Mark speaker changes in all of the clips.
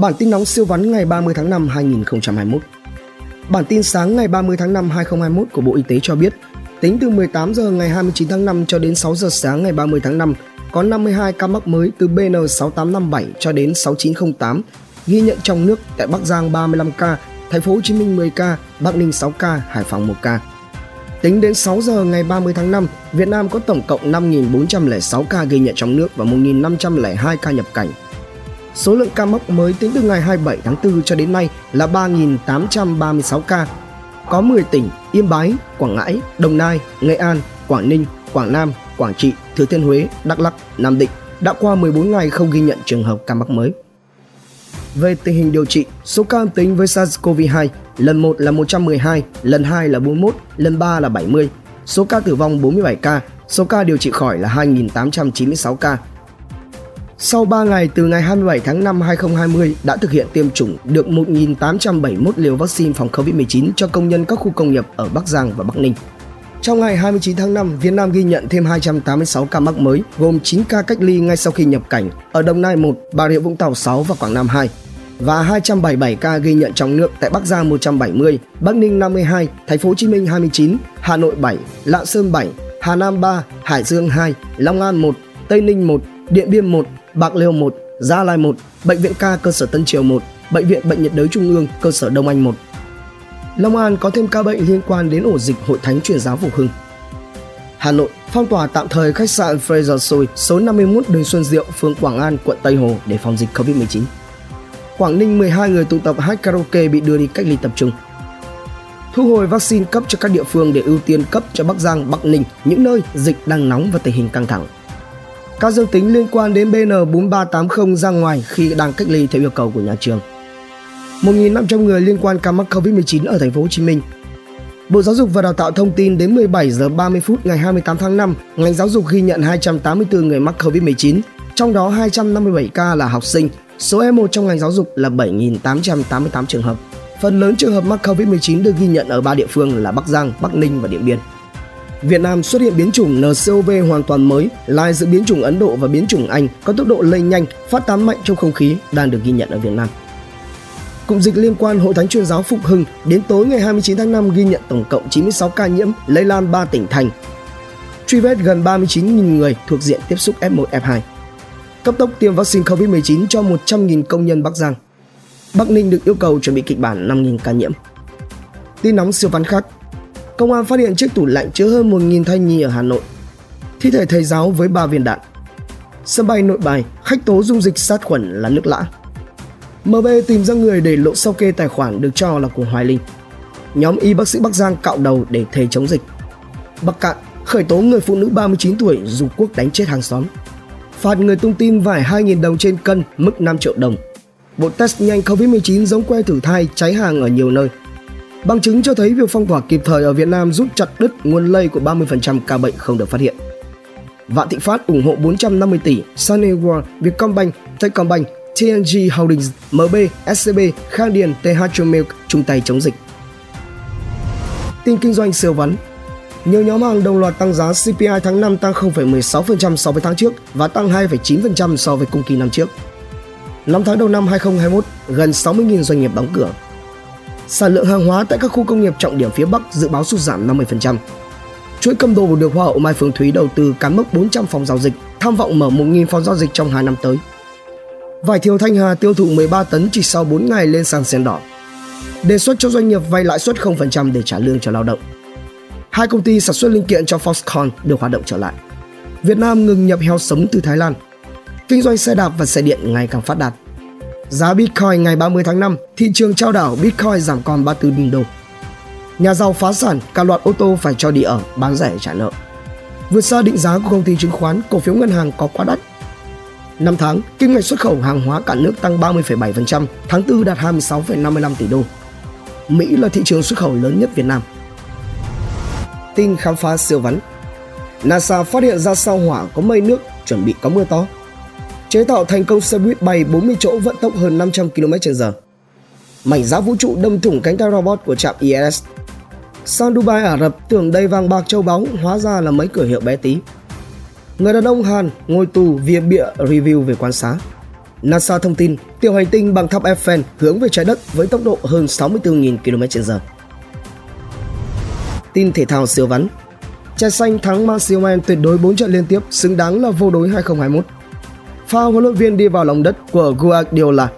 Speaker 1: Bản tin nóng siêu vắn ngày 30 tháng 5 2021. Bản tin sáng ngày 30 tháng 5 2021 của Bộ Y tế cho biết, tính từ 18 giờ ngày 29 tháng 5 cho đến 6 giờ sáng ngày 30 tháng 5, có 52 ca mắc mới từ BN6857 cho đến 6908, ghi nhận trong nước tại Bắc Giang 35 ca, Thành phố Hồ Chí Minh 10 ca, Bắc Ninh 6 ca, Hải Phòng 1 ca. Tính đến 6 giờ ngày 30 tháng 5, Việt Nam có tổng cộng 5.406 ca ghi nhận trong nước và 1.502 ca nhập cảnh. Số lượng ca mắc mới tính từ ngày 27 tháng 4 cho đến nay là 3.836 ca. Có 10 tỉnh Yên Bái, Quảng Ngãi, Đồng Nai, Nghệ An, Quảng Ninh, Quảng Nam, Quảng Trị, Thừa Thiên Huế, Đắk Lắk, Nam Định đã qua 14 ngày không ghi nhận trường hợp ca mắc mới. Về tình hình điều trị, số ca âm tính với SARS-CoV-2 lần 1 là 112, lần 2 là 41, lần 3 là 70. Số ca tử vong 47 ca, số ca điều trị khỏi là 2.896 ca. Sau 3 ngày từ ngày 27 tháng 5 2020 đã thực hiện tiêm chủng được 1.871 liều vaccine phòng COVID-19 cho công nhân các khu công nghiệp ở Bắc Giang và Bắc Ninh. Trong ngày 29 tháng 5, Việt Nam ghi nhận thêm 286 ca mắc mới, gồm 9 ca cách ly ngay sau khi nhập cảnh ở Đồng Nai 1, Bà Rịa Vũng Tàu 6 và Quảng Nam 2 và 277 ca ghi nhận trong nước tại Bắc Giang 170, Bắc Ninh 52, Thành phố Hồ Chí Minh 29, Hà Nội 7, Lạng Sơn 7, Hà Nam 3, Hải Dương 2, Long An 1, Tây Ninh 1, Điện Biên 1, Bạc Liêu 1, Gia Lai 1, Bệnh viện Ca cơ sở Tân Triều 1, Bệnh viện Bệnh nhiệt đới Trung ương cơ sở Đông Anh 1. Long An có thêm ca bệnh liên quan đến ổ dịch Hội Thánh Truyền giáo Phục Hưng. Hà Nội phong tỏa tạm thời khách sạn Fraser Soi số 51 đường Xuân Diệu, phường Quảng An, quận Tây Hồ để phòng dịch Covid-19. Quảng Ninh 12 người tụ tập hát karaoke bị đưa đi cách ly tập trung. Thu hồi vaccine cấp cho các địa phương để ưu tiên cấp cho Bắc Giang, Bắc Ninh, những nơi dịch đang nóng và tình hình căng thẳng. Các dương tính liên quan đến BN4380 ra ngoài khi đang cách ly theo yêu cầu của nhà trường. 1.500 người liên quan ca mắc Covid-19 ở thành phố Hồ Chí Minh. Bộ Giáo dục và Đào tạo thông tin đến 17 giờ 30 phút ngày 28 tháng 5, ngành giáo dục ghi nhận 284 người mắc Covid-19, trong đó 257 ca là học sinh, số e F1 trong ngành giáo dục là 7.888 trường hợp. Phần lớn trường hợp mắc Covid-19 được ghi nhận ở ba địa phương là Bắc Giang, Bắc Ninh và Điện Biên. Việt Nam xuất hiện biến chủng NCOV hoàn toàn mới, lai giữa biến chủng Ấn Độ và biến chủng Anh có tốc độ lây nhanh, phát tán mạnh trong không khí đang được ghi nhận ở Việt Nam. Cụm dịch liên quan Hội Thánh Truyền giáo Phục Hưng đến tối ngày 29 tháng 5 ghi nhận tổng cộng 96 ca nhiễm lây lan 3 tỉnh thành. Truy vết gần 39.000 người thuộc diện tiếp xúc F1, F2. Cấp tốc tiêm vaccine COVID-19 cho 100.000 công nhân Bắc Giang. Bắc Ninh được yêu cầu chuẩn bị kịch bản 5.000 ca nhiễm. Tin nóng siêu văn khác Công an phát hiện chiếc tủ lạnh chứa hơn 1.000 thai nhi ở Hà Nội. Thi thể thầy giáo với 3 viên đạn. Sân bay nội bài, khách tố dung dịch sát khuẩn là nước lã. MB tìm ra người để lộ sau kê tài khoản được cho là của Hoài Linh. Nhóm y bác sĩ Bắc Giang cạo đầu để thề chống dịch. Bắc Cạn khởi tố người phụ nữ 39 tuổi dùng quốc đánh chết hàng xóm. Phạt người tung tin vải 2.000 đồng trên cân, mức 5 triệu đồng. Bộ test nhanh COVID-19 giống que thử thai cháy hàng ở nhiều nơi. Bằng chứng cho thấy việc phong tỏa kịp thời ở Việt Nam giúp chặt đứt nguồn lây của 30% ca bệnh không được phát hiện. Vạn Thịnh Phát ủng hộ 450 tỷ, Sunny World, Vietcombank, Techcombank, TNG Holdings, MB, SCB, Khang Điền, TH Milk chung tay chống dịch. Tin kinh doanh siêu vắn nhiều nhóm hàng đồng loạt tăng giá CPI tháng 5 tăng 0,16% so với tháng trước và tăng 2,9% so với cùng kỳ năm trước. 5 tháng đầu năm 2021, gần 60.000 doanh nghiệp đóng cửa. Sản lượng hàng hóa tại các khu công nghiệp trọng điểm phía Bắc dự báo sụt giảm 50%. Chuỗi cầm đồ được Hoa hậu Mai Phương Thúy đầu tư cán mốc 400 phòng giao dịch, tham vọng mở 1.000 phòng giao dịch trong 2 năm tới. Vải thiều Thanh Hà tiêu thụ 13 tấn chỉ sau 4 ngày lên sàn sen đỏ. Đề xuất cho doanh nghiệp vay lãi suất 0% để trả lương cho lao động. Hai công ty sản xuất linh kiện cho Foxconn được hoạt động trở lại. Việt Nam ngừng nhập heo sống từ Thái Lan. Kinh doanh xe đạp và xe điện ngày càng phát đạt. Giá Bitcoin ngày 30 tháng 5, thị trường trao đảo Bitcoin giảm còn 34.000 đô. Nhà giàu phá sản, cả loạt ô tô phải cho đi ở, bán rẻ trả nợ. Vượt xa định giá của công ty chứng khoán, cổ phiếu ngân hàng có quá đắt Năm tháng, kim ngạch xuất khẩu hàng hóa cả nước tăng 30,7%, tháng 4 đạt 26,55 tỷ đô. Mỹ là thị trường xuất khẩu lớn nhất Việt Nam. Tin khám phá siêu vắn NASA phát hiện ra sao hỏa có mây nước chuẩn bị có mưa to. Chế tạo thành công xe buýt bay 40 chỗ vận tốc hơn 500 km/h. Mảnh giáp vũ trụ đâm thủng cánh tay robot của trạm ISS. Sang Dubai Ả Rập tưởng đầy vàng bạc châu báu hóa ra là mấy cửa hiệu bé tí. Người đàn ông Hàn ngồi tù vì bịa review về quán xá. NASA thông tin tiểu hành tinh bằng tháp Eiffel hướng về trái đất với tốc độ hơn 64.000 km/h. Tin thể thao siêu vắn Trẻ xanh thắng City tuyệt đối 4 trận liên tiếp, xứng đáng là vô đối 2021. Pha huấn luyện viên đi vào lòng đất của Guardiola.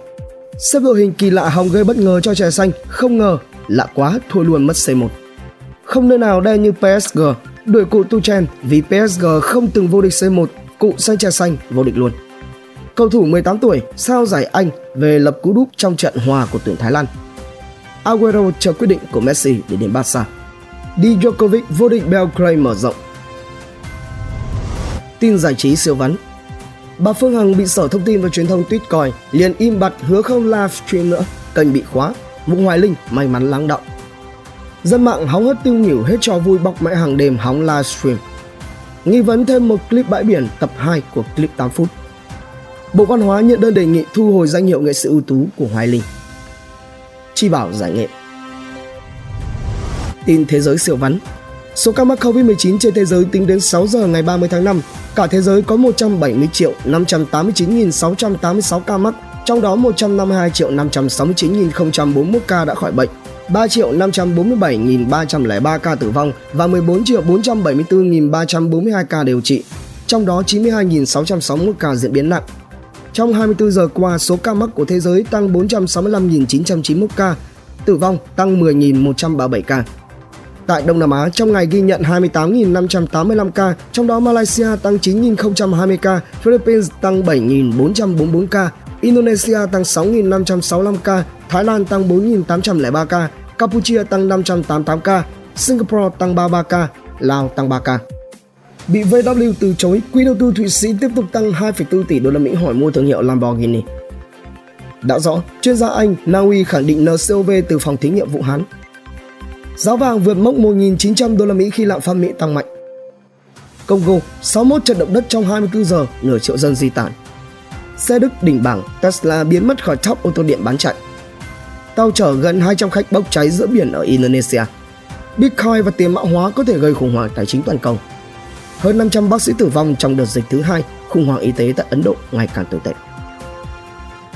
Speaker 1: Xếp đội hình kỳ lạ hòng gây bất ngờ cho trẻ xanh, không ngờ, lạ quá thua luôn mất C1. Không nơi nào đen như PSG, đuổi cụ Tuchel vì PSG không từng vô địch C1, cụ xanh trẻ xanh vô địch luôn. Cầu thủ 18 tuổi sao giải Anh về lập cú đúp trong trận hòa của tuyển Thái Lan. Aguero chờ quyết định của Messi để đến Barca. Di Djokovic vô địch Belgrade mở rộng. Tin giải trí siêu vắn Bà Phương Hằng bị Sở Thông tin và Truyền thông tuyết còi, liền im bặt hứa không livestream nữa, kênh bị khóa. Vũ Hoài Linh may mắn lắng động. Dân mạng hóng hớt tiêu nghỉu hết cho vui bọc mẹ hàng đêm hóng livestream. Nghi vấn thêm một clip bãi biển tập 2 của clip 8 phút. Bộ Văn hóa nhận đơn đề nghị thu hồi danh hiệu nghệ sĩ ưu tú của Hoài Linh. Chi bảo giải nghệ. Tin thế giới siêu vắn Số ca mắc COVID-19 trên thế giới tính đến 6 giờ ngày 30 tháng 5, cả thế giới có 170 triệu 589.686 ca mắc, trong đó 152 triệu 569.041 ca đã khỏi bệnh, 3 triệu 547.303 ca tử vong và 14 triệu 474.342 ca điều trị, trong đó 92.661 ca diễn biến nặng. Trong 24 giờ qua, số ca mắc của thế giới tăng 465.991 ca, tử vong tăng 10.137 ca. Tại Đông Nam Á, trong ngày ghi nhận 28.585 ca, trong đó Malaysia tăng 9.020 ca, Philippines tăng 7.444 ca, Indonesia tăng 6.565 ca, Thái Lan tăng 4.803 ca, Campuchia tăng 588 ca, Singapore tăng 33 ca, Lào tăng 3 ca. Bị VW từ chối, quỹ đầu tư Thụy Sĩ tiếp tục tăng 2,4 tỷ đô la Mỹ hỏi mua thương hiệu Lamborghini. Đã rõ, chuyên gia Anh, Na Uy khẳng định NCOV từ phòng thí nghiệm Vũ Hán Giá vàng vượt mốc 1.900 đô la Mỹ khi lạm phát Mỹ tăng mạnh. Congo, 61 trận động đất trong 24 giờ, nửa triệu dân di tản. Xe Đức đỉnh bảng, Tesla biến mất khỏi top ô tô điện bán chạy. Tàu chở gần 200 khách bốc cháy giữa biển ở Indonesia. Bitcoin và tiền mã hóa có thể gây khủng hoảng tài chính toàn cầu. Hơn 500 bác sĩ tử vong trong đợt dịch thứ hai, khủng hoảng y tế tại Ấn Độ ngày càng tồi tệ.